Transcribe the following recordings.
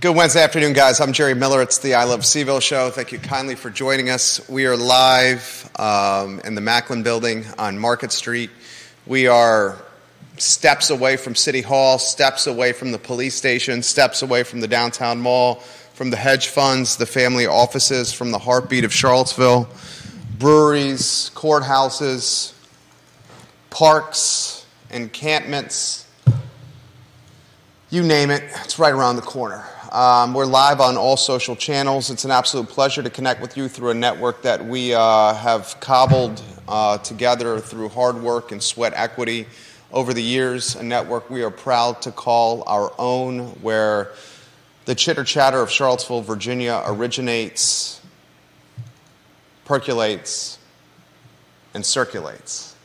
Good Wednesday afternoon, guys. I'm Jerry Miller. It's the I Love CVille show. Thank you kindly for joining us. We are live um, in the Macklin building on Market Street. We are steps away from City Hall, steps away from the police station, steps away from the downtown mall, from the hedge funds, the family offices, from the heartbeat of Charlottesville, breweries, courthouses, parks, encampments. You name it, it's right around the corner. Um, we're live on all social channels. It's an absolute pleasure to connect with you through a network that we uh, have cobbled uh, together through hard work and sweat equity over the years. A network we are proud to call our own, where the chitter chatter of Charlottesville, Virginia originates, percolates, and circulates.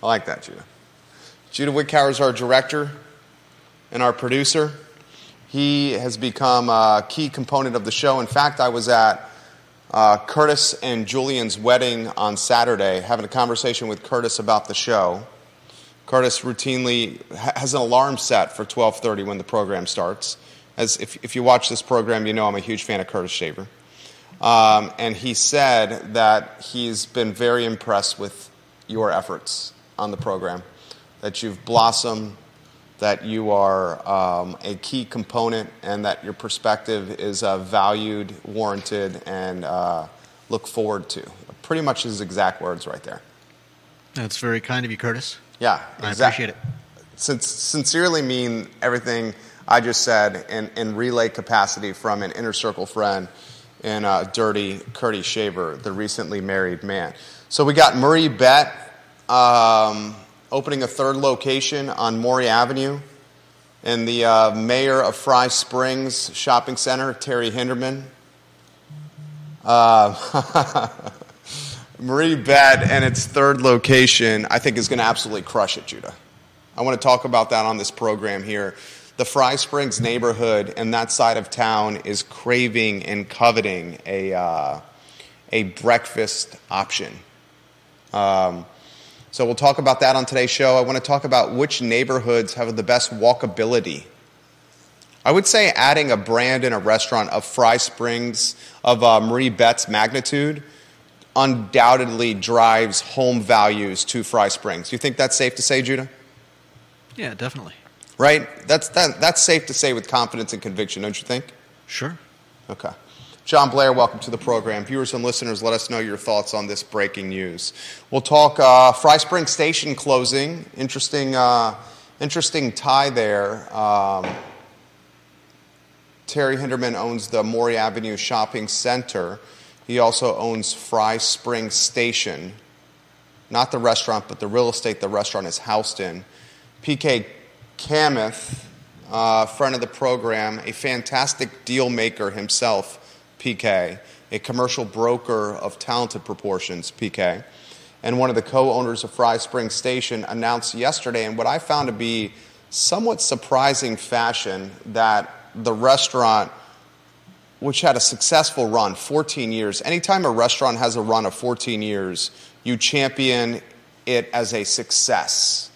I like that, Judah. Judah Wickower is our director and our producer. He has become a key component of the show. In fact, I was at uh, Curtis and Julian's wedding on Saturday, having a conversation with Curtis about the show. Curtis routinely has an alarm set for 12:30 when the program starts. As if, if you watch this program, you know I'm a huge fan of Curtis Shaver. Um, and he said that he's been very impressed with your efforts on the program, that you've blossomed that you are um, a key component and that your perspective is uh, valued, warranted, and uh, look forward to. Pretty much his exact words right there. That's very kind of you, Curtis. Yeah, exactly. I appreciate it. Since, sincerely mean everything I just said in, in relay capacity from an inner circle friend and uh, dirty Curtis Shaver, the recently married man. So we got MarieBette. Um, opening a third location on Maury Avenue. And the uh, mayor of Fry Springs Shopping Center, Terry Hinderman. Uh, MarieBette and its third location, I think, is going to absolutely crush it, Judah. I want to talk about that on this program here. The Fry Springs neighborhood and that side of town is craving and coveting a, uh, a breakfast option. Um, so we'll talk about that on today's show. I want to talk about which neighborhoods have the best walkability. I would say adding a brand in a restaurant of Fry Springs, of uh, MarieBette's magnitude, undoubtedly drives home values to Fry Springs. You think that's safe to say, Judah? Yeah, definitely. Right? That's, that, that's safe to say with confidence and conviction, don't you think? Sure. Okay. John Blair, welcome to the program. Viewers and listeners, let us know your thoughts on this breaking news. We'll talk uh, Fry Spring Station closing. Interesting, uh, interesting tie there. Um, Terry Hinderman owns the Maury Avenue Shopping Center. He also owns Fry Spring Station, not the restaurant, but the real estate the restaurant is housed in. PK Kameth, uh, friend of the program, a fantastic deal maker himself PK, a commercial broker of talented proportions, PK, and one of the co owners of Fry Spring Station, announced yesterday, in what I found to be somewhat surprising fashion, that the restaurant, which had a successful run, 14 years, anytime a restaurant has a run of 14 years, you champion it as a success.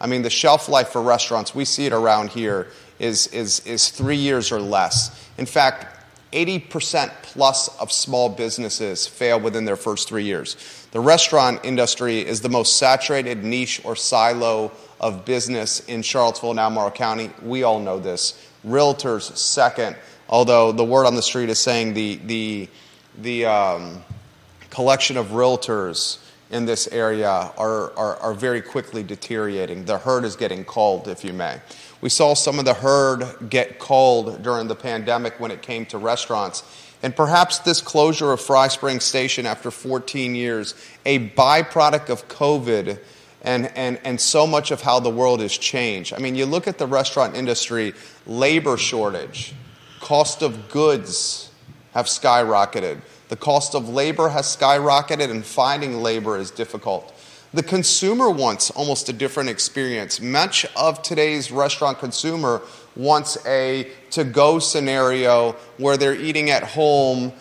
I mean, the shelf life for restaurants, we see it around here, is, is, is three years or less. In fact, 80% plus of small businesses fail within their first three years. The restaurant industry is the most saturated niche or silo of business in Charlottesville and Albemarle County. We all know this. Realtors, second, although the word on the street is saying the, the, the um, collection of realtors in this area are, are, are very quickly deteriorating. The herd is getting called, if you may. We saw some of the herd get called during the pandemic when it came to restaurants. And perhaps this closure of Fry Spring Station after 14 years, a byproduct of COVID and, and, and so much of how the world has changed. I mean, you look at the restaurant industry, labor shortage, cost of goods have skyrocketed. The cost of labor has skyrocketed, and finding labor is difficult. The consumer wants almost a different experience. Much of today's restaurant consumer wants a to go scenario where they're eating at home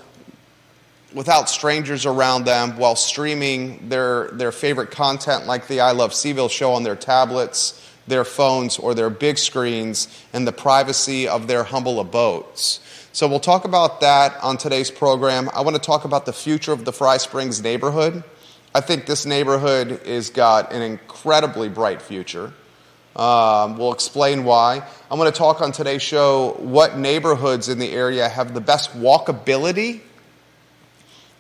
without strangers around them while streaming their, their favorite content like the I Love CVille show on their tablets, their phones or their big screens in the privacy of their humble abodes. So we'll talk about that on today's program. I want to talk about the future of the Fry Springs neighborhood. I think this neighborhood has got an incredibly bright future. Um, we'll explain why. I'm going to talk on today's show what neighborhoods in the area have the best walkability.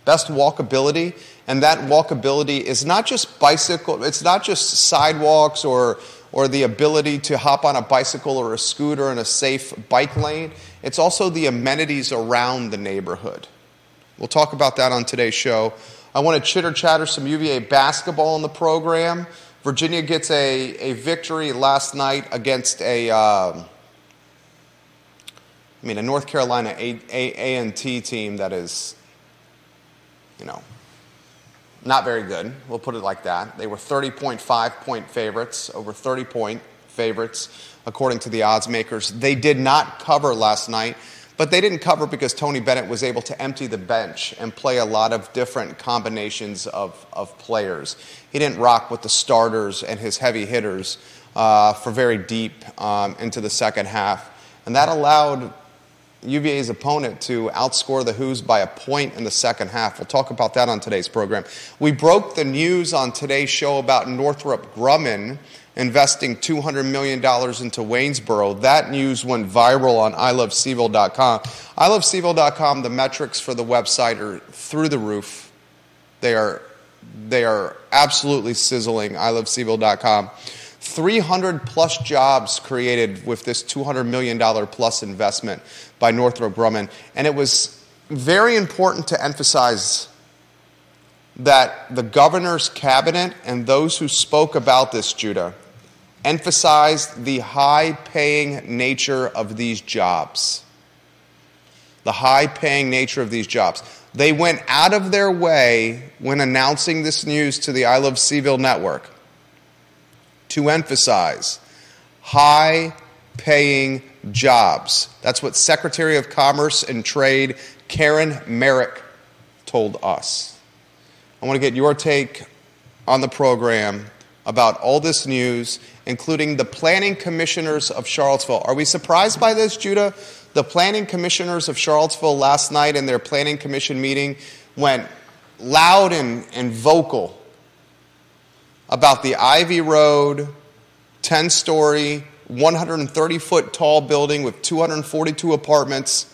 Best walkability, and that walkability is not just bicycle, it's not just sidewalks or, or the ability to hop on a bicycle or a scooter in a safe bike lane. It's also the amenities around the neighborhood. We'll talk about that on today's show. I want to chitter chatter some UVA basketball in the program. Virginia gets a, a victory last night against a, um, I mean, a North Carolina a, a, A&T team that is, you know, not very good. We'll put it like that. They were 30.5 point favorites, over 30 point favorites, according to the odds makers. They did not cover last night, but they didn't cover because Tony Bennett was able to empty the bench and play a lot of different combinations of, of players. He didn't rock with the starters and his heavy hitters uh, for very deep um, into the second half. And that allowed UVA's opponent to outscore the Hoos by a point in the second half. We'll talk about that on today's program. We broke the news on today's show about Northrop Grumman investing $200 million into Waynesboro. That news went viral on ilovecville.com. ilovecville.com, the metrics for the website are through the roof. They are, they are absolutely sizzling. ilovecville.com. 300 plus jobs created with this $200 million plus investment by Northrop Grumman. And it was very important to emphasize that the governor's cabinet and those who spoke about this, Judah, emphasized the high paying nature of these jobs. The high paying nature of these jobs. They went out of their way when announcing this news to the I Love CVille network to emphasize high paying jobs. That's what Secretary of Commerce and Trade Caren Merrick told us. I want to get your take on the program about all this news, including the planning commissioners of Charlottesville. Are we surprised by this, Judah? The planning commissioners of Charlottesville last night in their planning commission meeting went loud and, and vocal about the Ivy Road 10 story, 130 foot tall building with 242 apartments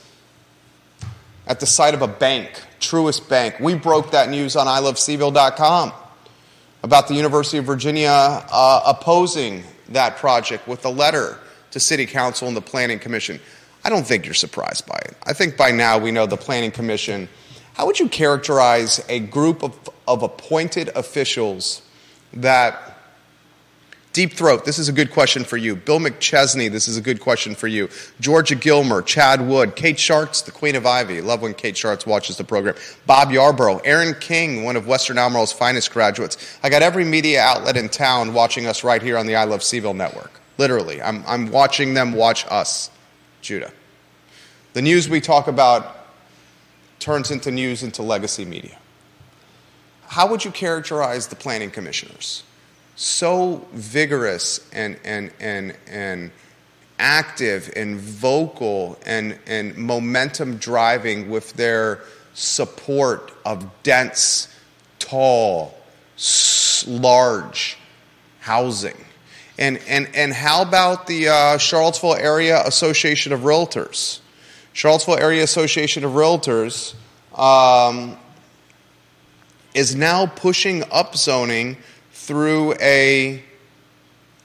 at the site of a bank, Truist Bank. We broke that news on ilovecville.com about the University of Virginia uh, opposing that project with a letter to City Council and the Planning Commission. I don't think you're surprised by it. I think by now we know the Planning Commission. How would you characterize a group of, of appointed officials that Deep Throat, this is a good question for you. Bill McChesney, this is a good question for you. Georgia Gilmer, Chad Wood, Kate Schartz, the Queen of Ivy. Love when Kate Schartz watches the program. Bob Yarborough, Aaron King, one of Western Albemarle's finest graduates. I got every media outlet in town watching us right here on the I Love CVille network. Literally, I'm, I'm watching them watch us, Judah. The news we talk about turns into news into legacy media. How would you characterize the planning commissioners? So vigorous and, and, and, and active and vocal and, and momentum driving with their support of dense, tall, large housing. And, and, and how about the uh, Charlottesville Area Association of Realtors? Charlottesville Area Association of Realtors um, is now pushing upzoning through a,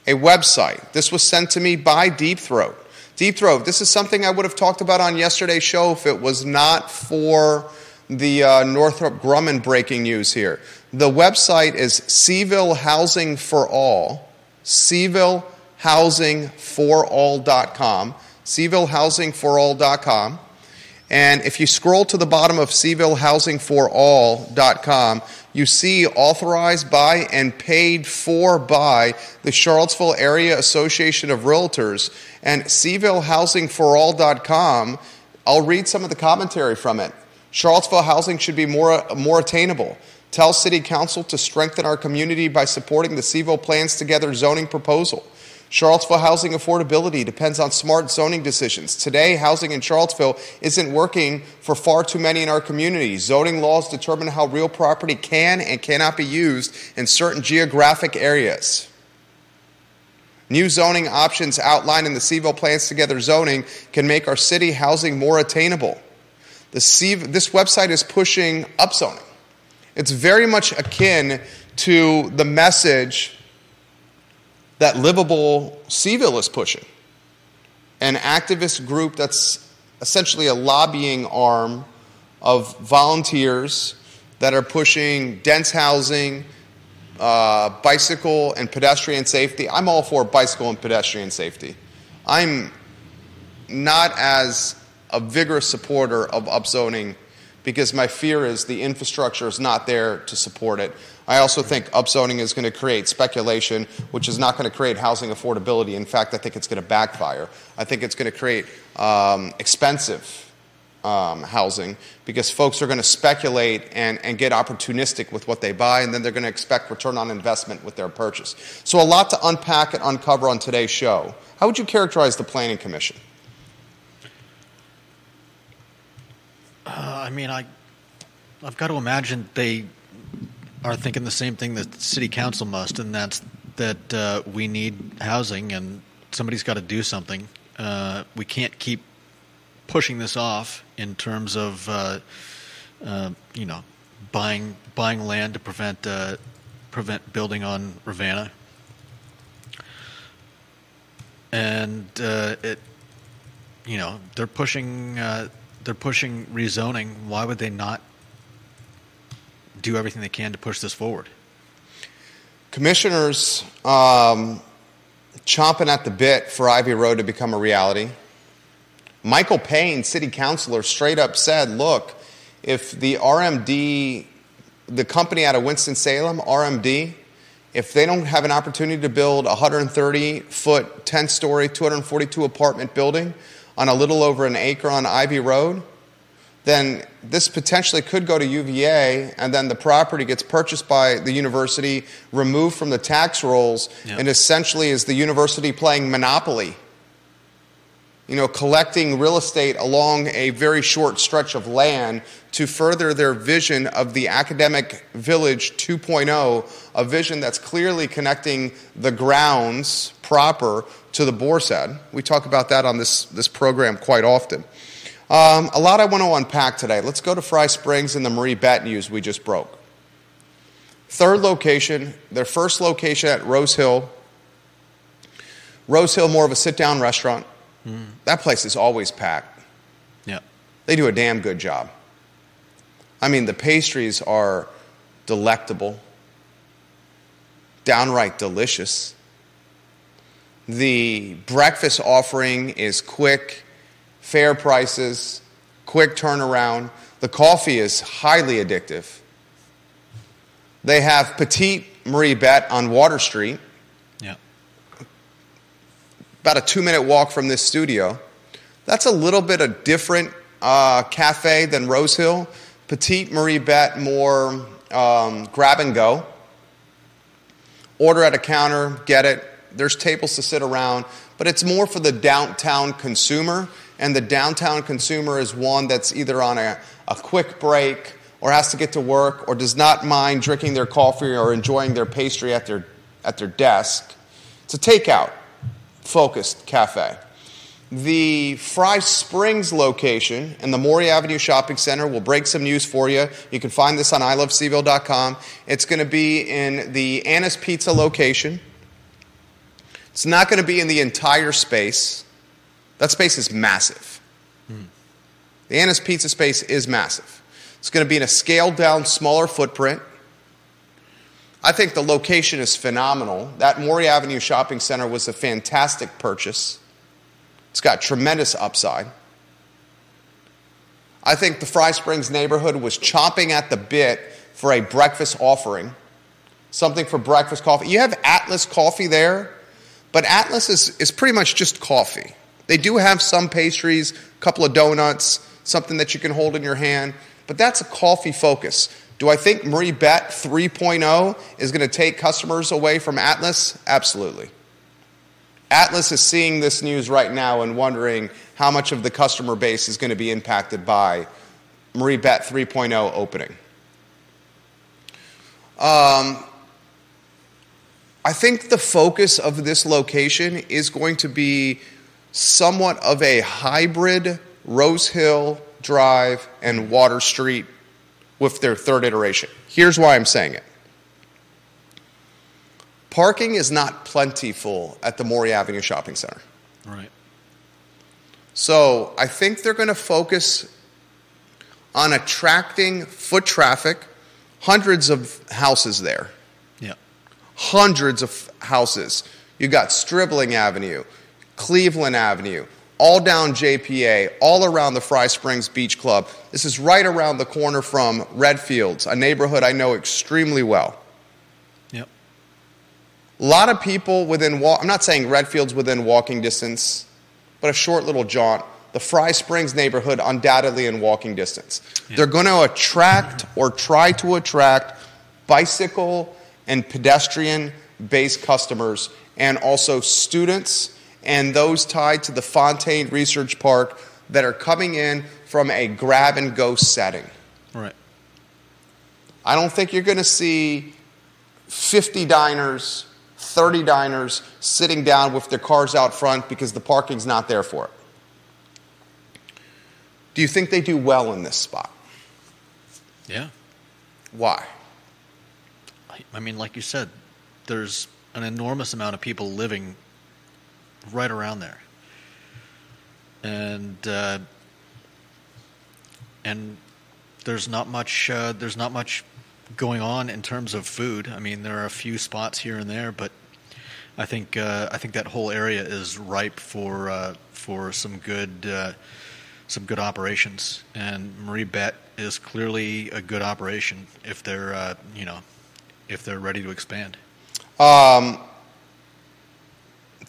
a website. This was sent to me by Deep Throat. Deep Throat, this is something I would have talked about on yesterday's show if it was not for the uh, Northrop Grumman breaking news here. The website is CVille Housing for All, CVille Housing for All.com, CVilleHousingForAll.com. And if you scroll to the bottom of CVilleHousingForAll.com, you see authorized by and paid for by the Charlottesville Area Association of Realtors and CVilleHousingForAll.com. I'll read some of the commentary from it. Charlottesville housing should be more, more attainable. Tell City Council to strengthen our community by supporting the CVille Plans Together zoning proposal. Charlottesville housing affordability depends on smart zoning decisions. Today, housing in Charlottesville isn't working for far too many in our community. Zoning laws determine how real property can and cannot be used in certain geographic areas. New zoning options outlined in the CVille Plans Together zoning can make our city housing more attainable. This website is pushing upzoning. It's very much akin to the message that Livable CVille is pushing, an activist group that's essentially a lobbying arm of volunteers that are pushing dense housing, uh, bicycle and pedestrian safety. I'm all for bicycle and pedestrian safety. I'm not as a vigorous supporter of upzoning because my fear is the infrastructure is not there to support it. I also think upzoning is going to create speculation, which is not going to create housing affordability. In fact, I think it's going to backfire. I think it's going to create um, expensive um, housing because folks are going to speculate and, and get opportunistic with what they buy, and then they're going to expect return on investment with their purchase. So, a lot to unpack and uncover on today's show. How would you characterize the Planning Commission? Uh, I mean, I, I've got to imagine they are thinking the same thing that city council must, and that's that uh, we need housing and somebody's got to do something. Uh, we can't keep pushing this off in terms of, uh, uh, you know, buying buying land to prevent uh, prevent building on Rivanna. And it, you know, they're pushing they're pushing rezoning. Why would they not do everything they can to push this forward? Commissioners um, chomping at the bit for Ivy Road to become a reality. Michael Payne, city councilor, straight up said, look, if the RMD, the company out of Winston-Salem, RMD, if they don't have an opportunity to build a 130 foot, 10 story, 242 apartment building on a little over an acre on Ivy Road, then this potentially could go to UVA, and then the property gets purchased by the university, removed from the tax rolls, yep. and essentially is the university playing monopoly. You know, collecting real estate along a very short stretch of land to further their vision of the academic village 2.0, a vision that's clearly connecting the grounds proper to the Boar's We talk about that on this, this program quite often. Um, a lot I want to unpack today. Let's go to Fry Springs and the MarieBette news we just broke. Third location, their first location at Rose Hill. Rose Hill, more of a sit down restaurant. Mm. That place is always packed. Yeah. They do a damn good job. I mean, the pastries are delectable, downright delicious. The breakfast offering is quick, fair prices, quick turnaround. The coffee is highly addictive. They have Petite MarieBette on Water Street. Yeah. About a two minute walk from this studio. That's a little bit a different uh, cafe than Rose Hill. Petite MarieBette, more um, grab and go. Order at a counter, get it. There's tables to sit around, but it's more for the downtown consumer. And the downtown consumer is one that's either on a, a quick break or has to get to work or does not mind drinking their coffee or enjoying their pastry at their, at their desk. It's a takeout focused cafe. The Fry Springs location in the Maury Avenue Shopping Center will break some news for you. You can find this on ilovecville.com. It's going to be in the Anna's Pizza location. It's not going to be in the entire space. That space is massive. Hmm. The Anna's Pizza space is massive. It's going to be in a scaled down, smaller footprint. I think the location is phenomenal. That Maury Avenue Shopping Center was a fantastic purchase. It's got tremendous upside. I think the Fry Springs neighborhood was chomping at the bit for a breakfast offering, something for breakfast coffee. You have Atlas coffee there, but Atlas is, is pretty much just coffee. They do have some pastries, a couple of donuts, something that you can hold in your hand, but that's a coffee focus. Do I think MarieBette 3.0 is going to take customers away from Atlas? Absolutely. Atlas is seeing this news right now and wondering how much of the customer base is going to be impacted by MarieBette 3.0 opening. Um, I think the focus of this location is going to be somewhat of a hybrid Rose Hill Drive and Water Street with their third iteration. Here's why I'm saying it. Parking is not plentiful at the Maury Avenue Shopping Center. Right. So I think they're going to focus on attracting foot traffic, hundreds of houses there. Yeah. Hundreds of houses. You got Stribling Avenue, Cleveland Avenue, all down JPA, all around the Fry Springs Beach Club. This is right around the corner from Redfields, a neighborhood I know extremely well. Yep. A lot of people within walk, I'm not saying Redfield's within walking distance, but a short little jaunt. The Fry Springs neighborhood undoubtedly in walking distance. Yeah. They're going to attract or try to attract bicycle and pedestrian based customers and also students and those tied to the Fontaine Research Park that are coming in from a grab and go setting. Right. I don't think you're going to see 50 diners, 30 diners sitting down with their cars out front because the parking's not there for it. Do you think they do well in this spot? Yeah. Why? I- I mean, like you said, there's an enormous amount of people living right around there, and uh, and there's not much uh, there's not much going on in terms of food. I mean, there are a few spots here and there, but I think uh, I think that whole area is ripe for uh, for some good uh, some good operations. And MarieBette is clearly a good operation if they're uh, you know if they're ready to expand. Um,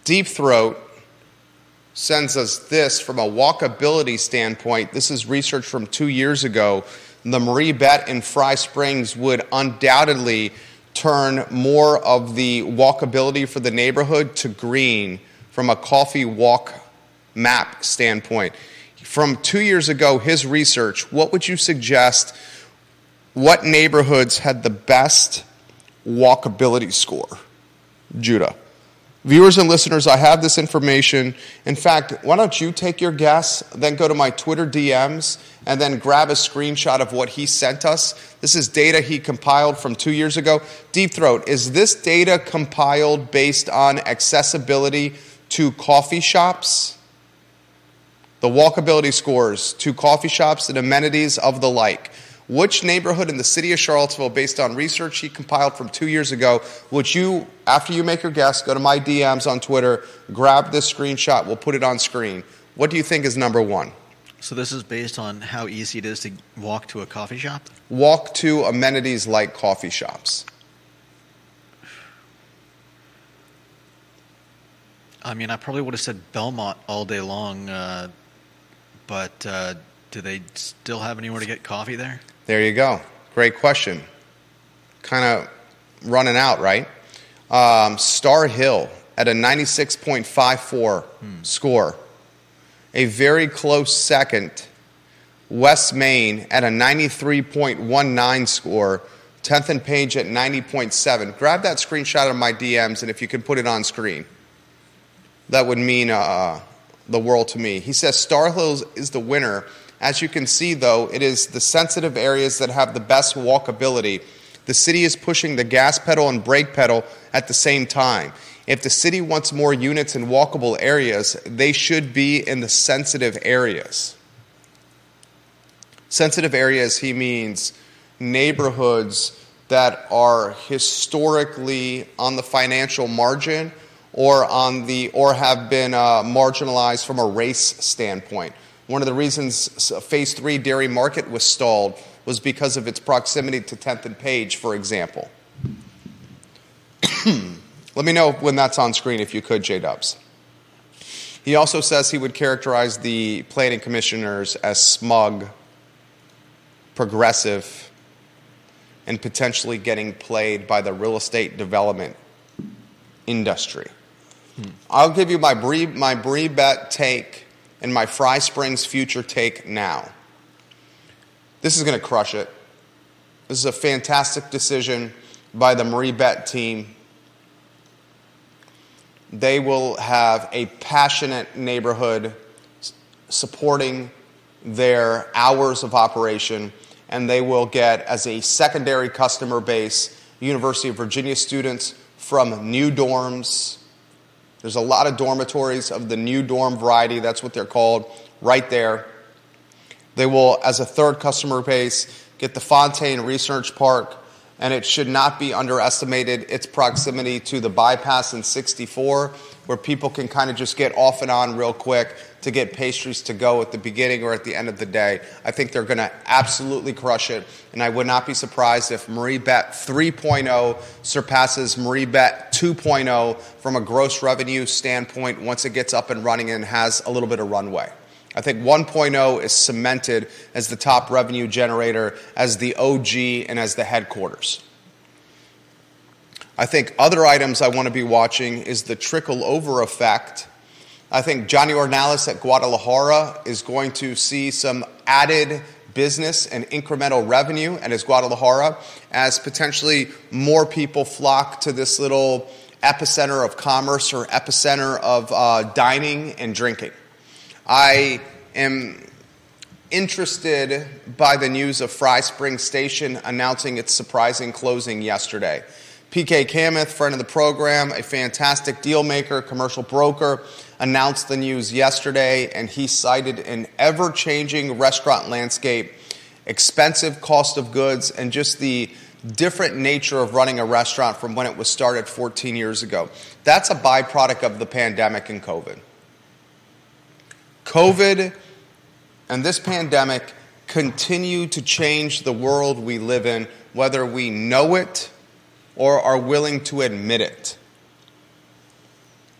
Deep Throat sends us this from a walkability standpoint. This is research from two years ago. The MarieBette in Fry Springs would undoubtedly turn more of the walkability for the neighborhood to green from a coffee walk map standpoint. From two years ago, his research, what would you suggest? What neighborhoods had the best walkability score? Judah. Viewers and listeners, I have this information. In fact, why don't you take your guess, then go to my Twitter DMs, and then grab a screenshot of what he sent us? This is data he compiled from two years ago. Deep Throat, is this data compiled based on accessibility to coffee shops? The walkability scores to coffee shops and amenities of the like. Which neighborhood in the city of Charlottesville, based on research he compiled from two years ago, would you, after you make your guess, go to my DMs on Twitter, grab this screenshot, we'll put it on screen. What do you think is number one? So this is based on how easy it is to walk to a coffee shop. Walk to amenities like coffee shops. I mean, I probably would have said Belmont all day long, uh, but uh, do they still have anywhere to get coffee there? There you go. Great question. Kind of running out, right? Um, Star Hill at a 96.54 score. A very close second. West Main at a 93.19 score. 10th and Page at 90.7. Grab that screenshot of my DMs, and if you can put it on screen, that would mean uh, the world to me. He says Star Hills is the winner. As you can see, though, it is the sensitive areas that have the best walkability. The city is pushing the gas pedal and brake pedal at the same time. If the city wants more units in walkable areas, they should be in the sensitive areas. Sensitive areas, he means neighborhoods that are historically on the financial margin or on the or have been uh, marginalized from a race standpoint. One of the reasons Phase Three Dairy Market was stalled was because of its proximity to 10th and Page, for example. Let me know when that's on screen, if you could, J Dubs. He also says he would characterize the planning commissioners as smug, progressive, and potentially getting played by the real estate development industry. Hmm. I'll give you my Brie, my Brie bet take and my Fry Springs future take now. This is going to crush it. This is a fantastic decision by the MarieBette team. They will have a passionate neighborhood supporting their hours of operation, and they will get as a secondary customer base University of Virginia students from new dorms. There's a lot of dormitories of the new dorm variety, that's what they're called, right there. They will, as a third customer base, get the Fontaine Research Park, and it should not be underestimated its proximity to the bypass in 64, where people can kind of just get off and on real quick to get pastries to go at the beginning or at the end of the day. I think they're going to absolutely crush it, and I would not be surprised if MarieBette 3.0 surpasses MarieBette 2.0 from a gross revenue standpoint once it gets up and running and has a little bit of runway. I think 1.0 is cemented as the top revenue generator, as the OG, and as the headquarters. I think other items I want to be watching is the trickle over effect. I think Johnny Ornelas at Guadalajara is going to see some added business and incremental revenue at his Guadalajara as potentially more people flock to this little epicenter of commerce or epicenter of uh, dining and drinking. I am interested by the news of Fry Spring Station announcing its surprising closing yesterday. PK Kameth, friend of the program, a fantastic deal maker, commercial broker, announced the news yesterday, and he cited an ever changing restaurant landscape, expensive cost of goods, and just the different nature of running a restaurant from when it was started 14 years ago. That's a byproduct of the pandemic and COVID. COVID and this pandemic continue to change the world we live in, whether we know it or are willing to admit it.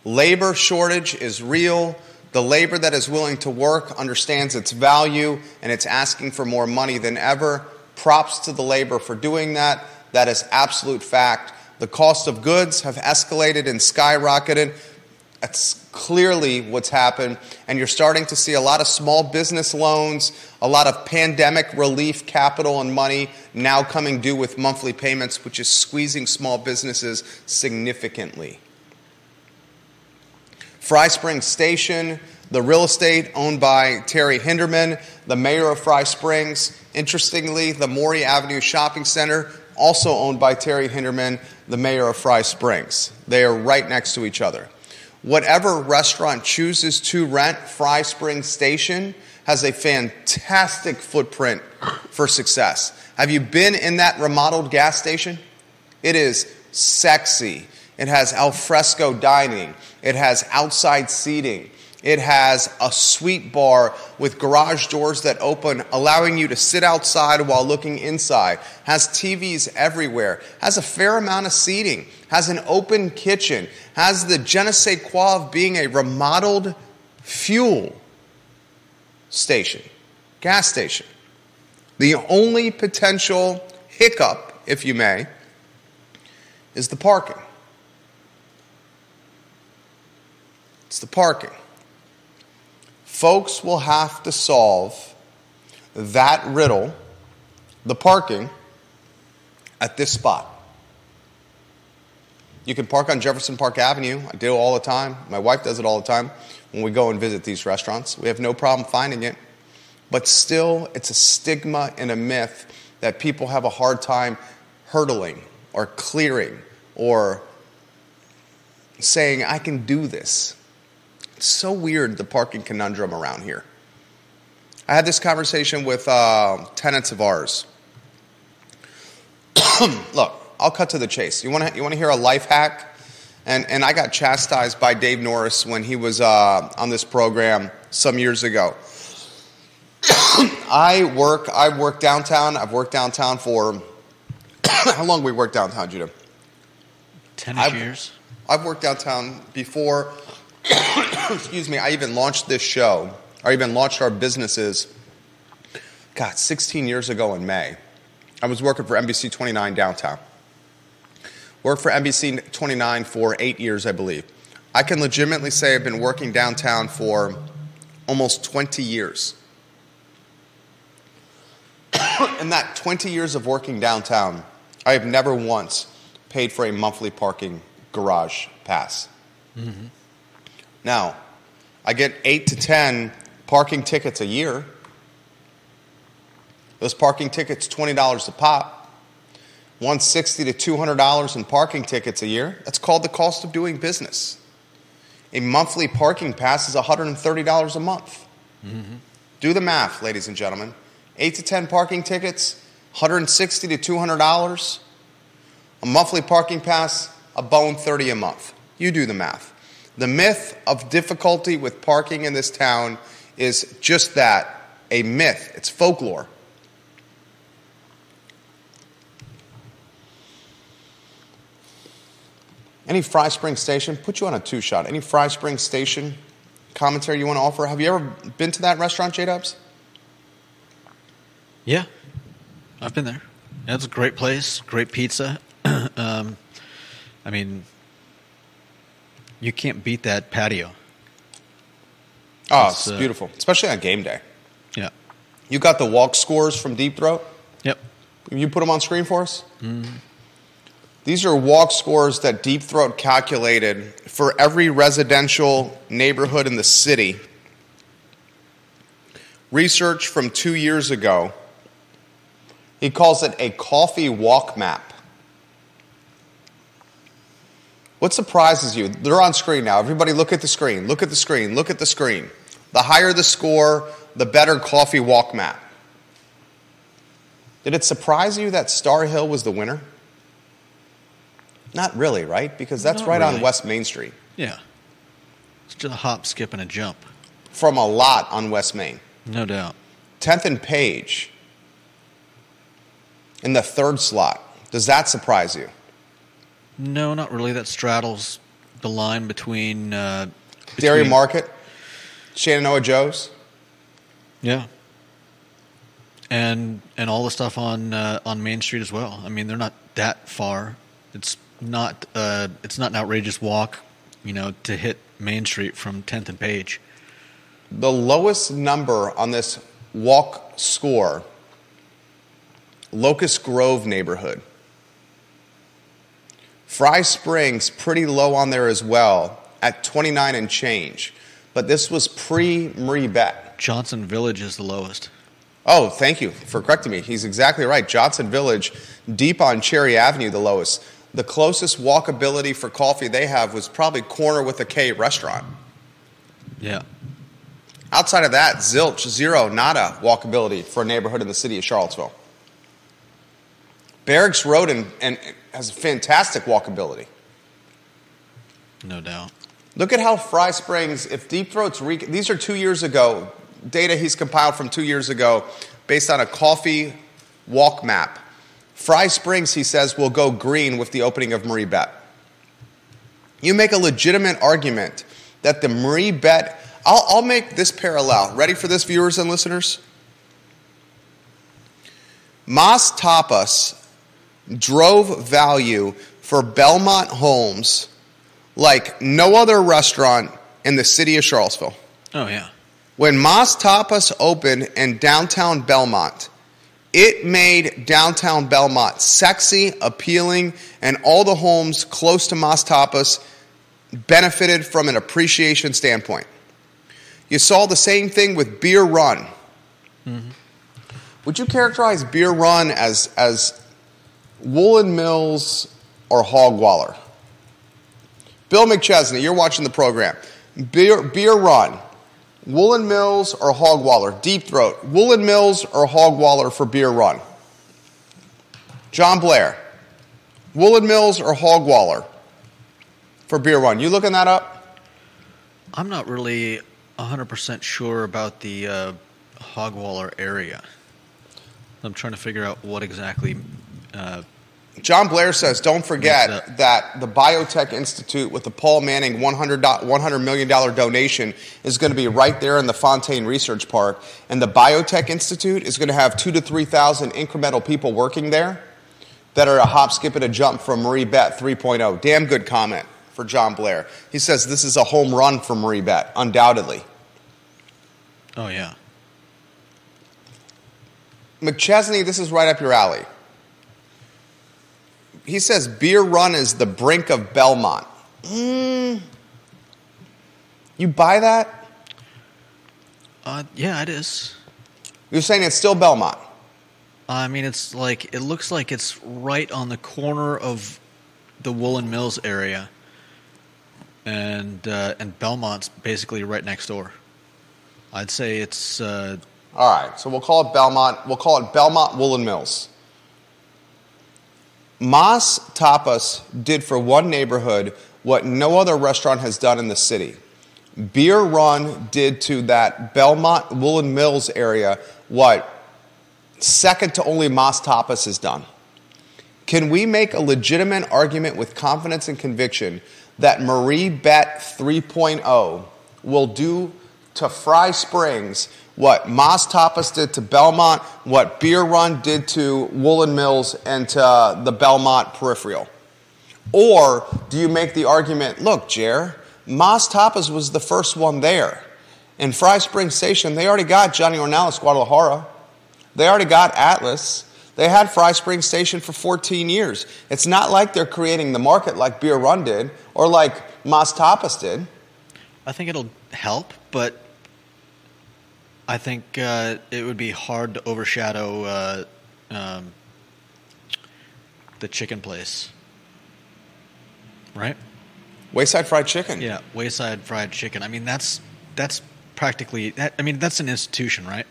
Labor shortage is real. The labor that is willing to work understands its value and it's asking for more money than ever. Props to the labor for doing that. That is absolute fact. The cost of goods have escalated and skyrocketed. That's clearly what's happened. And you're starting to see a lot of small business loans, a lot of pandemic relief capital and money now coming due with monthly payments, which is squeezing small businesses significantly. Fry Springs Station, the real estate owned by Terry Hinderman, the mayor of Fry Springs. Interestingly, the Maury Avenue Shopping Center, also owned by Terry Hinderman, the mayor of Fry Springs. They are right next to each other. Whatever restaurant chooses to rent Fry Springs Station has a fantastic footprint for success. Have you been in that remodeled gas station? It is sexy. It has alfresco dining. It has outside seating. It has a sweet bar with garage doors that open, allowing you to sit outside while looking inside. Has TVs everywhere. Has a fair amount of seating. Has an open kitchen. Has the je ne sais quoi of being a remodeled fuel station, gas station. The only potential hiccup, if you may, is the parking. It's the parking folks will have to solve that riddle, the parking, at this spot. You can park on Jefferson Park Avenue. I do all the time. My wife does it all the time when we go and visit these restaurants. We have no problem finding it. But still, it's a stigma and a myth that people have a hard time hurdling or clearing or saying, I can do this. It's so weird, the parking conundrum around here. I had this conversation with uh, tenants of ours. Look, I'll cut to the chase. You want to you want to hear a life hack? And and I got chastised by Dave Norris when he was uh, on this program some years ago. I work I work downtown. I've worked downtown for how long? We worked downtown, Judah. Ten years. I've worked downtown before excuse me, I even launched this show, or even launched our businesses, God, 16 years ago in May. I was working for NBC 29 downtown. Worked for NBC 29 for eight years, I believe. I can legitimately say I've been working downtown for almost 20 years. In that 20 years of working downtown, I have never once paid for a monthly parking garage pass. Mm-hmm. Now, I get eight to 10 parking tickets a year. Those parking tickets, $20 a pop. 160 to $200 in parking tickets a year. That's called the cost of doing business. A monthly parking pass is $130 a month. Mm-hmm. Do the math, ladies and gentlemen. 8 to 10 parking tickets, 160 to $200. A monthly parking pass, a bone 30 a month. You do the math. The myth of difficulty with parking in this town is just that a myth. It's folklore. Any Fry Spring Station, put you on a two shot. Any Fry Spring Station commentary you want to offer? Have you ever been to that restaurant, J Dubs? Yeah, I've been there. It's a great place, great pizza. um, I mean, you can't beat that patio. Oh, it's, it's uh, beautiful, especially on game day. Yeah. You got the walk scores from Deep Throat? Yep. You put them on screen for us? Mm-hmm. These are walk scores that Deep Throat calculated for every residential neighborhood in the city. Research from two years ago. He calls it a coffee walk map. What surprises you? They're on screen now. Everybody, look at the screen. Look at the screen. Look at the screen. The higher the score, the better coffee walk map. Did it surprise you that Star Hill was the winner? Not really, right? Because that's Not right really. on West Main Street. Yeah. It's just a hop, skip, and a jump. From a lot on West Main. No doubt. 10th and Page in the third slot. Does that surprise you? No, not really. That straddles the line between. Uh, between... Dairy Market, Shenandoah Joe's. Yeah. And and all the stuff on uh, on Main Street as well. I mean, they're not that far. It's not uh, it's not an outrageous walk, you know, to hit Main Street from 10th and Page. The lowest number on this walk score, Locust Grove neighborhood. Fry Springs pretty low on there as well at 29 and change, but this was pre MarieBette. Johnson Village is the lowest. Oh, thank you for correcting me. He's exactly right. Johnson Village, deep on Cherry Avenue, the lowest the closest walkability for coffee they have was probably Corner with a K restaurant. Yeah. Outside of that, zilch, zero, nada walkability for a neighborhood in the city of Charlottesville. Barracks Road and, and has fantastic walkability. No doubt. Look at how Fry Springs, if Deep Throat's, re- these are two years ago, data he's compiled from two years ago based on a coffee walk map. Fry Springs, he says, will go green with the opening of MarieBette. You make a legitimate argument that the MarieBette, I'll, I'll make this parallel. Ready for this, viewers and listeners? Mas Tapas drove value for Belmont homes like no other restaurant in the city of Charlottesville. Oh, yeah. When Mas Tapas opened in downtown Belmont, it made downtown Belmont sexy, appealing, and all the homes close to Mas Tapas benefited from an appreciation standpoint. You saw the same thing with Beer Run. Mm-hmm. Would you characterize Beer Run as, as Woolen Mills or Hogwaller? Bill McChesney, you're watching the program. Beer, beer Run, Woolen Mills or Hogwaller? Deep Throat. Woolen Mills or Hogwaller for Beer Run? John Blair. Woolen Mills or Hogwaller for Beer Run? You looking that up? I'm not really 100% sure about the uh, Hogwaller area. I'm trying to figure out what exactly uh, John Blair says, don't forget that the Biotech Institute with the Paul Manning $100, $100 million donation is going to be right there in the Fontaine Research Park. And the Biotech Institute is going to have two to 3,000 incremental people working there that are a hop, skip, and a jump from MarieBette 3.0. Damn good comment for John Blair. He says this is a home run for MarieBette, undoubtedly. Oh yeah. McChesney, this is right up your alley. He says Beer Run is the brink of Belmont. Mm. You buy that? Uh, yeah, it is. You're saying it's still Belmont? I mean, it's like it looks like it's right on the corner of the Woolen Mills area, and uh, and Belmont's basically right next door. I'd say it's. Uh, All right, so we'll call it Belmont. We'll call it Belmont Woolen Mills. Mas Tapas did for one neighborhood what no other restaurant has done in the city. Beer Run did to that Belmont Woolen Mills area what second to only Mas Tapas has done. Can we make a legitimate argument with confidence and conviction that MarieBette 3.0 will do to Fry Springs what Mas Tapas did to Belmont, what Beer Run did to Woolen Mills and to the Belmont peripheral? Or do you make the argument, look, Jer, Mas Tapas was the first one there. In Fry Spring Station, they already got Johnny Ornelas Guadalajara. They already got Atlas. They had Fry Spring Station for 14 years. It's not like they're creating the market like Beer Run did or like Mas Tapas did. I think it'll help, but I think uh, it would be hard to overshadow uh, um, the chicken place, right? Wayside Fried Chicken. Yeah, Wayside Fried Chicken. I mean, that's that's practically. That, I mean, that's an institution, right?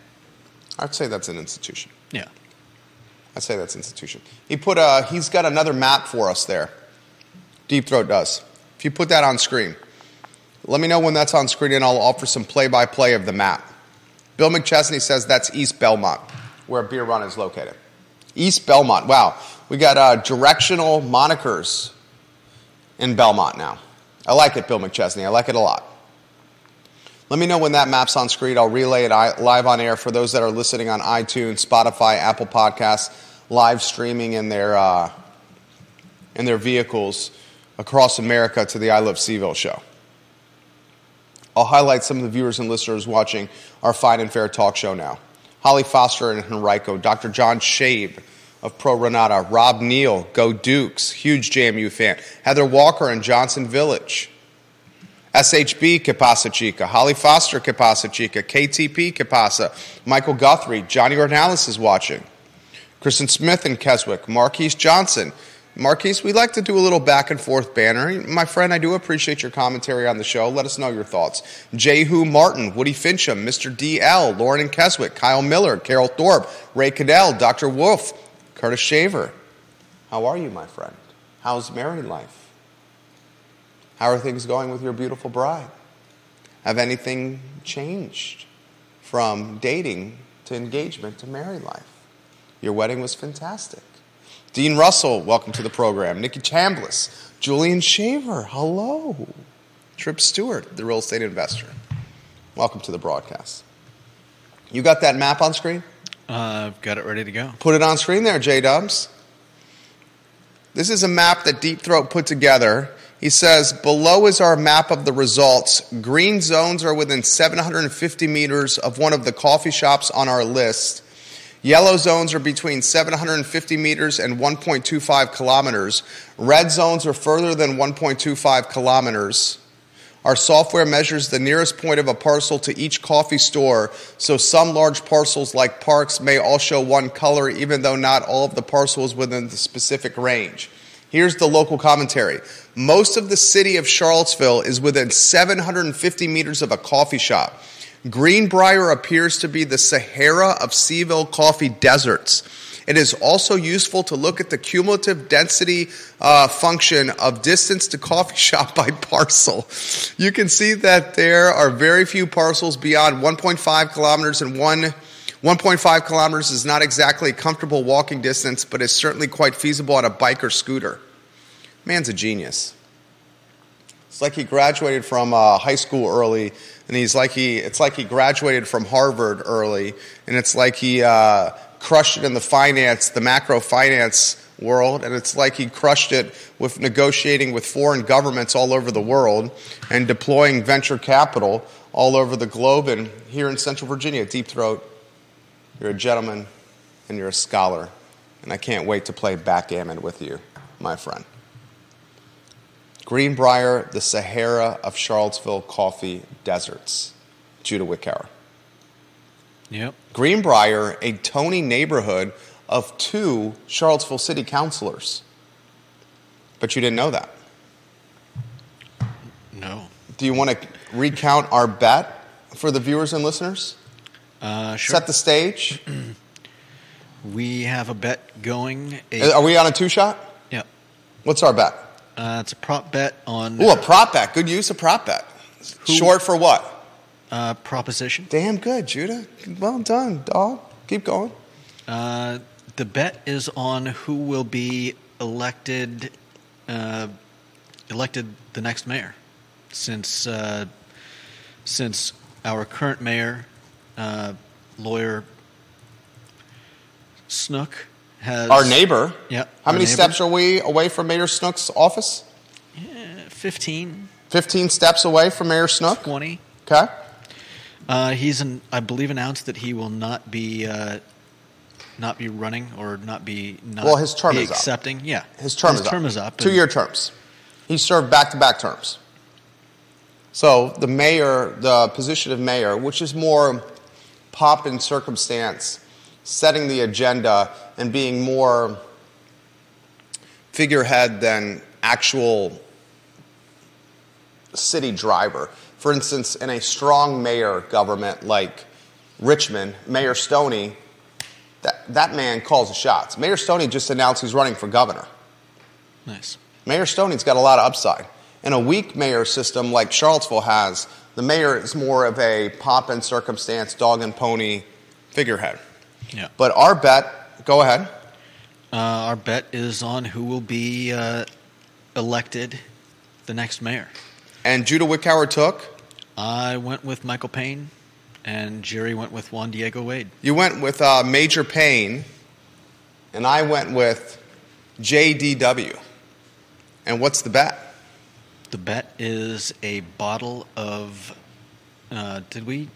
I'd say that's an institution. Yeah. I'd say that's institution. He put a, he's got another map for us there. Deep Throat does. If you put that on screen, let me know when that's on screen and I'll offer some play by play of the map. Bill McChesney says that's East Belmont, where Beer Run is located. East Belmont. Wow. We got uh, directional monikers in Belmont now. I like it, Bill McChesney. I like it a lot. Let me know when that map's on screen. I'll relay it live on air for those that are listening on iTunes, Spotify, Apple Podcasts, live streaming in their uh, in their vehicles across America to the I Love CVille show. I'll highlight some of the viewers and listeners watching our Fine and Fair talk show now. Holly Foster and Henrico, Dr. John Shabe of Pro Re Nata, Rob Neal, Go Dukes, huge JMU fan, Heather Walker in Johnson Village, SHB Capasa Chica, Holly Foster Capasa Chica, KTP Capasa, Michael Guthrie, Johnny Ornalis is watching, Kristen Smith in Keswick, Marquise Johnson. Marquise, we like to do a little back and forth banner. My friend, I do appreciate your commentary on the show. Let us know your thoughts. Jehu Martin, Woody Fincham, Mr. DL, Lauren and Keswick, Kyle Miller, Carol Thorpe, Ray Cadell, Dr. Wolf, Curtis Shaver. How are you, my friend? How's married life? How are things going with your beautiful bride? Have anything changed from dating to engagement to married life? Your wedding was fantastic. Dean Russell, welcome to the program. Nikki Chambliss, Julian Shaver, hello. Trip Stewart, the real estate investor. Welcome to the broadcast. You got that map on screen? Uh, I've got it ready to go. Put it on screen there, J Dubs. This is a map that Deep Throat put together he says, below is our map of the results. Green zones are within 750 meters of one of the coffee shops on our list. Yellow zones are between 750 meters and 1.25 kilometers. Red zones are further than 1.25 kilometers. Our software measures the nearest point of a parcel to each coffee store, so some large parcels like parks may all show one color, even though not all of the parcels within the specific range. Here's the local commentary. Most of the city of Charlottesville is within 750 meters of a coffee shop. Greenbrier appears to be the Sahara of CVille coffee deserts. It is also useful to look at the cumulative density uh, function of distance to coffee shop by parcel. You can see that there are very few parcels beyond 1.5 kilometers and one 1.5 kilometers is not exactly a comfortable walking distance, but is certainly quite feasible on a bike or scooter. Man's a genius. It's like he graduated from uh, high school early, and he's like he. It's like he graduated from Harvard early, and it's like he uh, crushed it in the finance, the macro finance world, and it's like he crushed it with negotiating with foreign governments all over the world and deploying venture capital all over the globe. And here in Central Virginia, Deep Throat, you're a gentleman and you're a scholar, and I can't wait to play backgammon with you, my friend. Greenbrier, the Sahara of Charlottesville coffee deserts. Judah Wickower. Yep. Greenbrier, a Tony neighborhood of two Charlottesville city councilors. But you didn't know that. No. Do you want to recount our bet for the viewers and listeners? Uh, sure. Set the stage. we have a bet going. A, Are we on a two shot? Yep. What's our bet? Uh, it's a prop bet on Ooh, a prop bet. Good use of prop bet. Short for what? uh, proposition. Damn good, Judah. Well done, dog. Keep going. Uh, the bet is on who will be elected uh, elected the next mayor, since uh, since our current mayor, uh, Lloyd Snook, has Our neighbor. Yeah. How many neighbor. steps are we away from Mayor Snook's office? Fifteen. 15 steps away from Mayor Snook. 20. Okay. Uh, he's, an, I believe, announced that he will not be, uh, not be running or not be, not Well, his term be is up. accepting. Yeah, His term his is up. is up. Two year terms. He served back to back terms. So the mayor, the position of mayor, which is more pop and circumstance, setting the agenda and being more figurehead than actual city driver. For instance, in a strong mayor government like Richmond, Mayor Stoney, that, that man calls the shots. Mayor Stoney just announced he's running for governor. Nice. Mayor Stoney's got a lot of upside. In a weak mayor system like Charlottesville has, the mayor is more of a pop and circumstance, dog and pony figurehead. Yeah. But our bet, go ahead. Uh, our bet is on who will be uh, elected the next mayor. And Judah Wickower took. I went with Michael Payne, and Jerry went with Juan Diego Wade. You went with uh, Major Payne, and I went with JDW. And what's the bet? The bet is a bottle of. Uh, did we?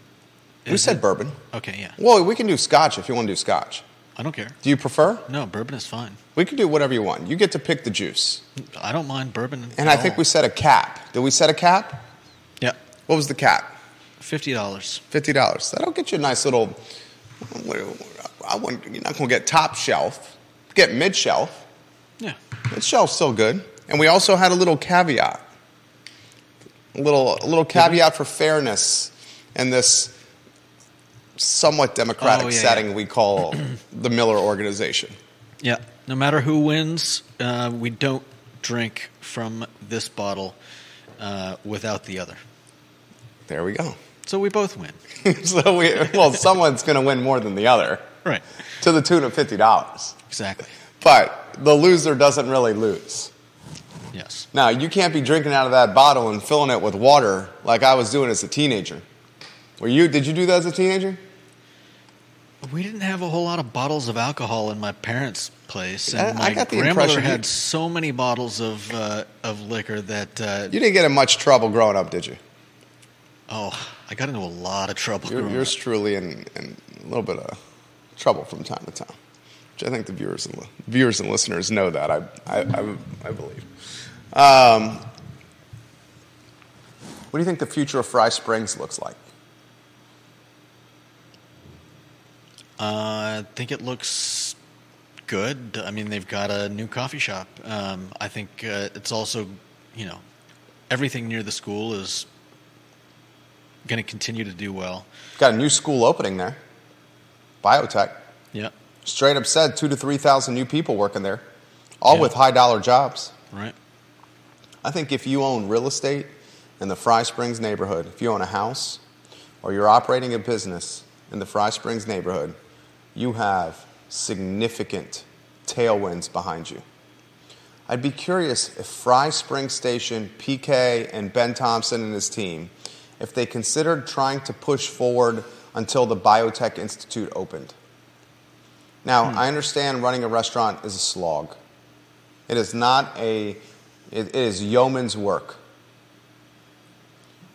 We said it- bourbon. Okay, yeah. Well, we can do scotch if you want to do scotch. I don't care. Do you prefer? No, bourbon is fine. We can do whatever you want. You get to pick the juice. I don't mind bourbon. And I think we set a cap. Did we set a cap? Yeah, What was the cap? fifty dollars. Fifty dollars. That'll get you a nice little. I want. You're not going to get top shelf. Get mid shelf. Yeah. Mid shelf's still good. And we also had a little caveat. A little, a little caveat for fairness in this somewhat democratic Oh, yeah, setting we call the Miller Organization. Yeah. No matter who wins, uh, we don't drink from this bottle uh, without the other. There we go. So we both win. so we, well, someone's going to win more than the other Right. to the tune of fifty dollars. Exactly. But the loser doesn't really lose. Yes. Now, you can't be drinking out of that bottle and filling it with water like I was doing as a teenager. Were you? Did you do that as a teenager? We didn't have a whole lot of bottles of alcohol in my parents' place, and I my got the grandmother impression you- had so many bottles of uh, of liquor that uh, You didn't get in much trouble growing up, did you? oh, I got into a lot of trouble. You're, up. truly in, in a little bit of trouble from time to time, which I think the viewers and viewers and listeners know that. I I, I, I believe. Um, what do you think the future of Fry Springs looks like? Uh, I think it looks good. I mean, they've got a new coffee shop. Um, I think uh, it's also, you know, everything near the school is going to continue to do well. Got a new school opening there, biotech. Yeah. Straight up said two to three thousand new people working there, all Yeah. with high dollar jobs. Right. I think if you own real estate in the Fry Springs neighborhood, if you own a house or you're operating a business in the Fry Springs neighborhood, you have significant tailwinds behind you. I'd be curious if Fry Spring Station, PK, and Ben Thompson and his team, if they considered trying to push forward until the Biotech Institute opened. Now, I understand running a restaurant is a slog. It is not a, it, is yeoman's work.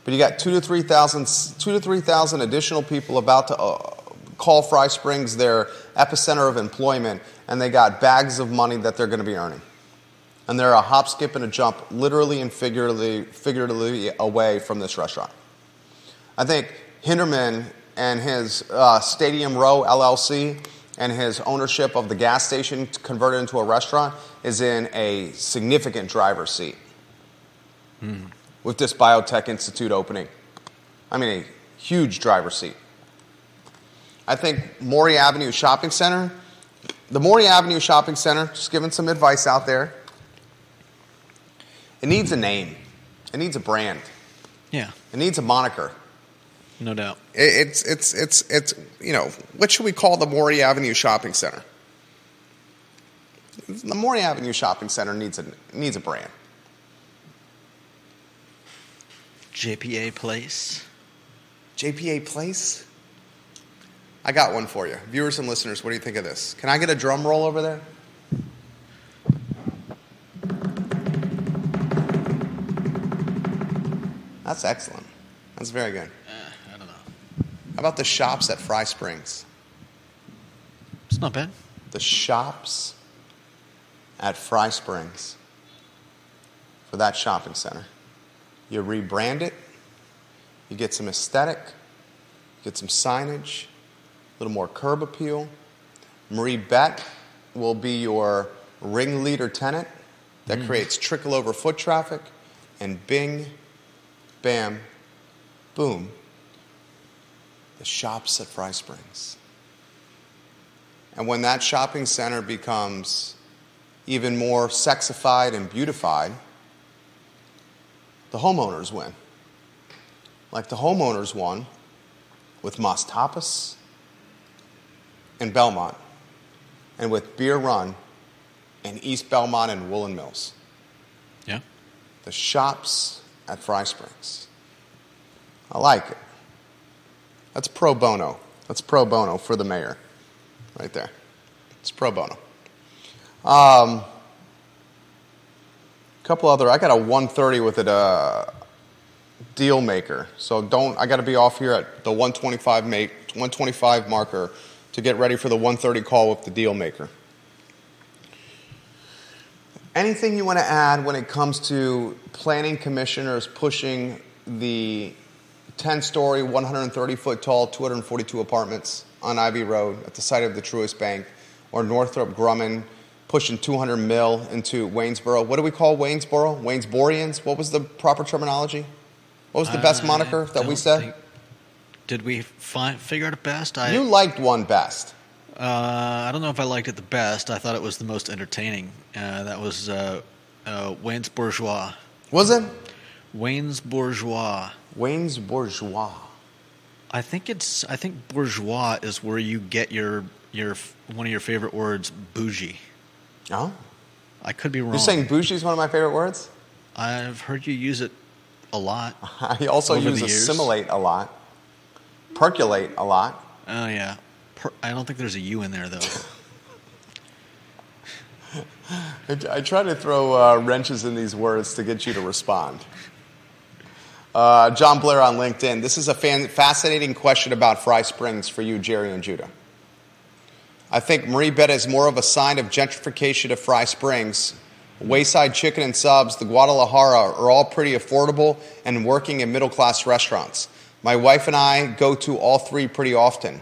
But you got two to 3,000 two to 3,000 additional people about to uh, call Fry Springs their epicenter of employment, and they got bags of money that they're going to be earning. And they're a hop, skip, and a jump, literally and figuratively, figuratively away from this restaurant. I think Hinderman and his uh, Stadium Row LLC and his ownership of the gas station converted into a restaurant is in a significant driver's seat mm. with this Biotech Institute opening. I mean, a huge driver's seat. I think Maury Avenue Shopping Center, the Maury Avenue Shopping Center, just giving some advice out there, it needs a name, it needs a brand. Yeah. It needs a moniker. No doubt. It's, it's, it's, it's, you know, what should we call the Maury Avenue Shopping Center? The Maury Avenue Shopping Center needs a, needs a brand. JPA Place. JPA Place? I got one for you. Viewers and listeners, what do you think of this? Can I get a drum roll over there? That's excellent. That's very good. Eh, I don't know. How about the shops at Fry Springs? It's not bad. The shops at Fry Springs for that shopping center. You rebrand it, you get some aesthetic, you get some signage, little more curb appeal. MarieBette will be your ringleader tenant that mm. creates trickle over foot traffic, and bing, bam, boom, the shops at Fry Springs. And when that shopping center becomes even more sexified and beautified, the homeowners win. Like the homeowners won with Mas Tapas and Belmont, and with Beer Run and East Belmont and Woolen Mills. Yeah. The shops at Fry Springs. I like it. That's pro bono. That's pro bono for the mayor, right there. It's pro bono. Um, a couple other. I got a 130 with it. Uh, deal maker. So don't. I got to be off here at the 125 make 125 marker to get ready for the 130 call with the deal maker. Anything you want to add when it comes to planning commissioners pushing the 10 story, 130 foot tall, 242 apartments on Ivy Road at the site of the Truist Bank, or Northrop Grumman pushing 200 mil into Waynesboro. What do we call Waynesboro? Waynesborians? What was the proper terminology? What was the best moniker that we said? Did we find, figure out a best? I, you liked one best. Uh, I don't know if I liked it the best. I thought it was the most entertaining. Uh, that was uh, uh Wayne's Bourgeois. Was it? Wayne's Bourgeois. Wayne's Bourgeois. I think it's. I think bourgeois is where you get your your one of your favorite words, bougie. Oh. I could be wrong. You're saying bougie is one of my favorite words. I've heard you use it a lot. I also use assimilate a lot, percolate a lot. Oh yeah, per- I don't think there's a U in there though. I, I, try to throw uh, wrenches in these words to get you to respond. Uh, John Blair on LinkedIn. This is a fan, fascinating question about Fry Springs for you, Jerry and Judah. I think MarieBette is more of a sign of gentrification of Fry Springs. Wayside Chicken and Subs, the Guadalajara are all pretty affordable and working in middle class restaurants. My wife and I go to all three pretty often.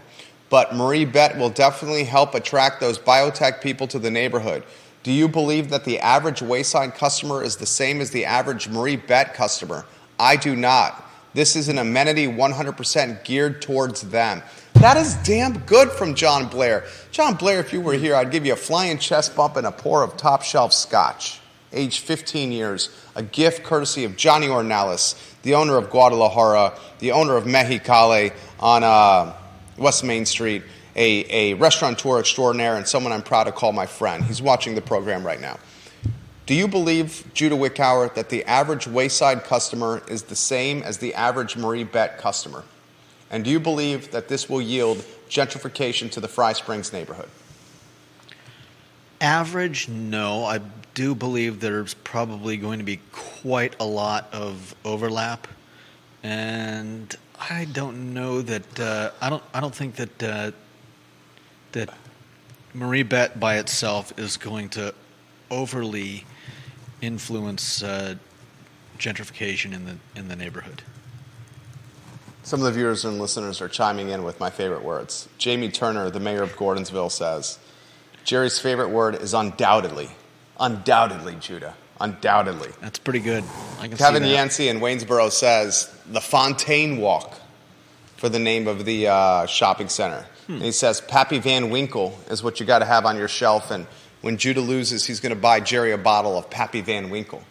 But MarieBette will definitely help attract those biotech people to the neighborhood. Do you believe that the average Wayside customer is the same as the average MarieBette customer? I do not. This is an amenity 100% geared towards them. That is damn good from John Blair. John Blair, if you were here, I'd give you a flying chest bump and a pour of top shelf scotch. Age 15 years, a gift courtesy of Johnny Ornalis, the owner of Guadalajara, the owner of Mexicali on uh, West Main Street, a, a restaurateur extraordinaire, and someone I'm proud to call my friend. He's watching the program right now. Do you believe, Judah Wickower, that the average Wayside customer is the same as the average MarieBette customer? And do you believe that this will yield gentrification to the Fry Springs neighborhood? average, no. I do believe there's probably going to be quite a lot of overlap, and I don't know that. Uh, I don't. I don't think that uh, that MarieBette by itself is going to overly influence uh, gentrification in the in the neighborhood. Some of the viewers and listeners are chiming in with my favorite words. Jamie Turner, the mayor of Gordonsville, says Jerry's favorite word is undoubtedly. Undoubtedly, Judah. Undoubtedly. That's pretty good. I can Kevin. Yancey in Waynesboro says the Fontaine Walk for the name of the uh, shopping center. Hmm. And he says Pappy Van Winkle is what you got to have on your shelf. And when Judah loses, he's going to buy Jerry a bottle of Pappy Van Winkle.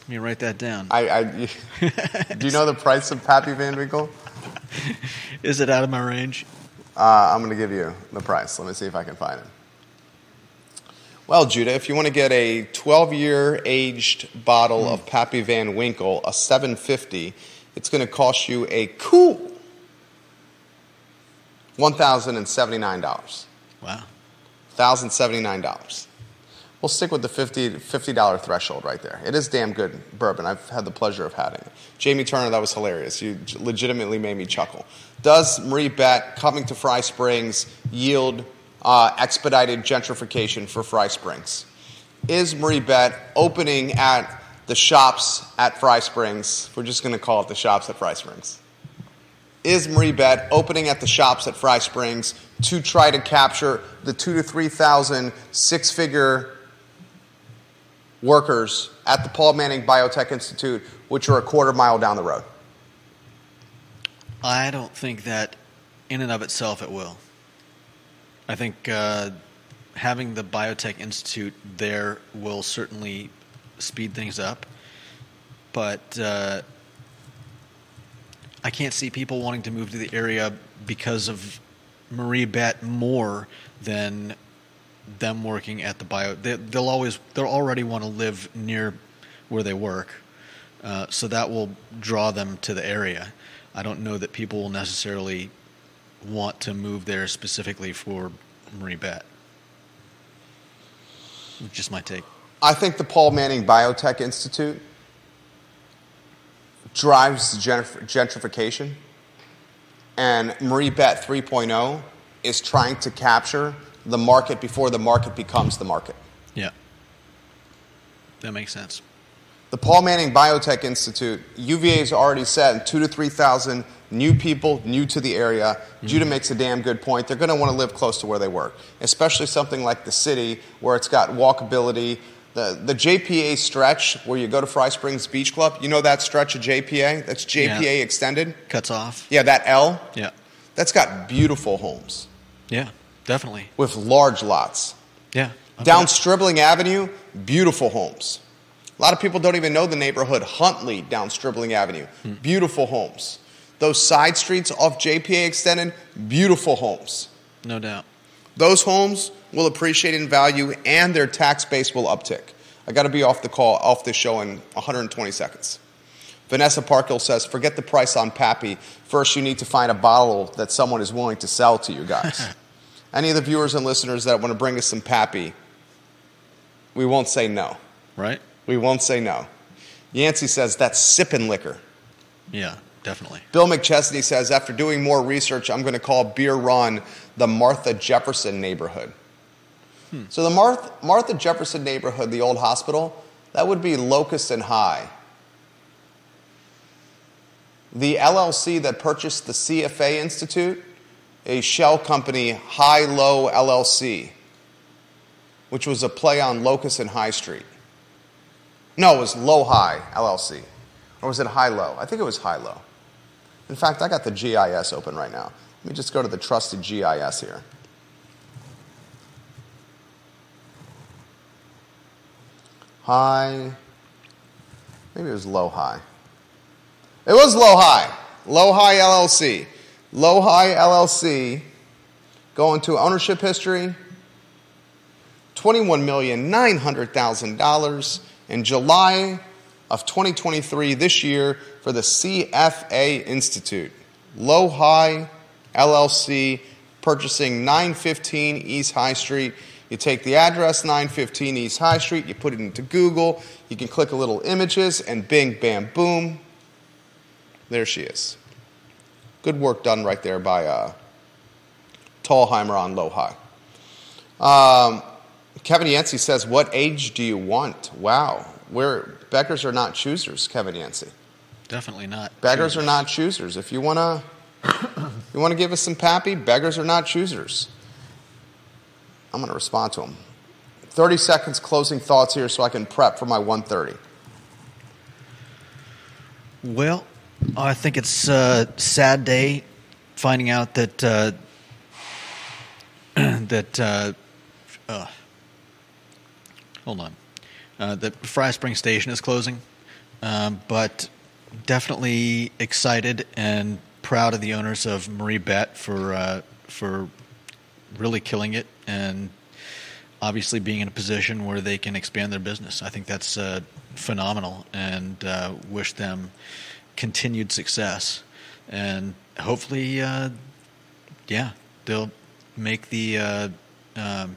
Let me write that down. I, I, do you know the price of Pappy Van Winkle? Is it out of my range? Uh, I'm going to give you the price. Let me see if I can find it. Well, Judah, if you want to get a 12 year aged bottle of hmm. Pappy Van Winkle, a 750, it's going to cost you a cool $1,079. Wow. $1,079. We'll stick with the $50, $50 threshold right there. It is damn good bourbon. I've had the pleasure of having it. Jamie Turner, that was hilarious. You legitimately made me chuckle. Does MarieBette coming to Fry Springs yield uh, expedited gentrification for Fry Springs? Is MarieBette opening at the shops at Fry Springs? We're just going to call it the shops at Fry Springs. Is MarieBette opening at the shops at Fry Springs to try to capture the two to three thousand six figure workers at the Paul Manning Biotech Institute, which are a quarter mile down the road? I don't think that in and of itself it will. I think uh, having the Biotech Institute there will certainly speed things up. But uh, I can't see people wanting to move to the area because of MarieBette more than them working at the bio. They, they'll always, they'll already want to live near where they work, uh, so that will draw them to the area. I don't know that people will necessarily want to move there specifically for MarieBette. Just my take. I think the Paul Manning Biotech Institute drives gentrification, and MarieBette 3.0 is trying to capture the market before the market becomes the market. Yeah, that makes sense. The Paul Manning Biotech Institute, UVA has already said two to 3,000 new people new to the area. Judah mm-hmm. makes a damn good point. They're going to want to live close to where they work, especially something like the city where it's got walkability. The, the JPA stretch where you go to Fry Springs Beach Club, you know that stretch of JPA? That's JPA Yeah. extended? Cuts off. Yeah, that L, Yeah, that's got beautiful homes yeah, definitely. with large lots. Yeah. Down Stribling Avenue, beautiful homes. A lot of people don't even know the neighborhood Huntley down Stribling Avenue. Hmm. Beautiful homes. Those side streets off JPA Extended, beautiful homes. No doubt. Those homes will appreciate in value and their tax base will uptick. I got to be off the call, off the show in 120 seconds. Vanessa Parkhill says, forget the price on Pappy. First, you need to find a bottle that someone is willing to sell to you guys. Any of the viewers and listeners that want to bring us some Pappy, we won't say no. Right? We won't say no. Yancey says, that's sipping liquor. Yeah, definitely. Bill McChesney says, after doing more research, I'm going to call Beer Run the Martha Jefferson neighborhood. Hmm. So the Martha, Martha Jefferson neighborhood, the old hospital, that would be Locust and High. The LLC that purchased the CFA Institute, a shell company, High Low LLC, which was a play on Locust and High Street. No, it was Low High LLC. Or was it High Low? I think it was High Low. In fact, I got the GIS open right now. Let me just go to the trusted GIS here. High. Maybe it was Low High. It was Low High. Low High LLC. Low High LLC. Going to ownership history. $21,900,000 in July of 2023 this year for the CFA Institute. Low High LLC purchasing 915 East High Street. You take the address 915 East High Street, you put it into Google, you can click a little images, and bing, bam, boom, there she is. Good work done right there by uh, Tallheimer on Low High. Um, Kevin Yancey says, What age do you want? Wow. We're, beggars are not choosers, Kevin Yancey. Definitely not. Beggars are not choosers. If you want to you want to give us some pappy, beggars are not choosers. I'm going to respond to him. 30 seconds closing thoughts here so I can prep for my 130. Well, I think it's a sad day finding out that uh, that uh, uh, hold on uh, that Fry Spring Station is closing, um, but definitely excited and proud of the owners of MarieBette for uh, for really killing it and obviously being in a position where they can expand their business. I think that's uh, phenomenal, and uh, wish them continued success. And hopefully, uh, yeah, they'll make the uh, um,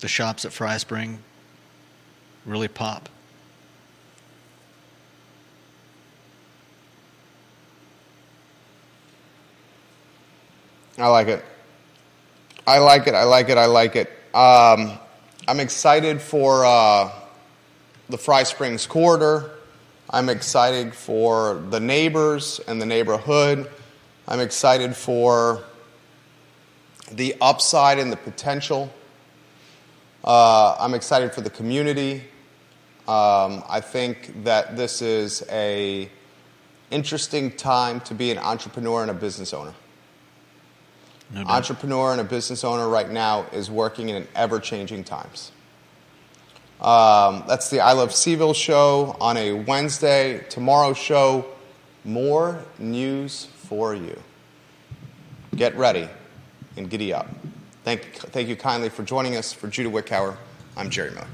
the shops at Fry Spring really pop. I like it. I like it. I like it. I like it. Um, I'm excited for uh, the Fry Springs corridor. I'm excited for the neighbors and the neighborhood. I'm excited for the upside and the potential. Uh, I'm excited for the community. Um, I think that this is a interesting time to be an entrepreneur and a business owner. No. Entrepreneur and a business owner right now is working in ever changing times. Um, that's the I Love CVille show on a Wednesday. Tomorrow's show, more news for you. Get ready and giddy up. Thank, thank you kindly for joining us. For Judah Wickhauer, I'm Jerry Miller.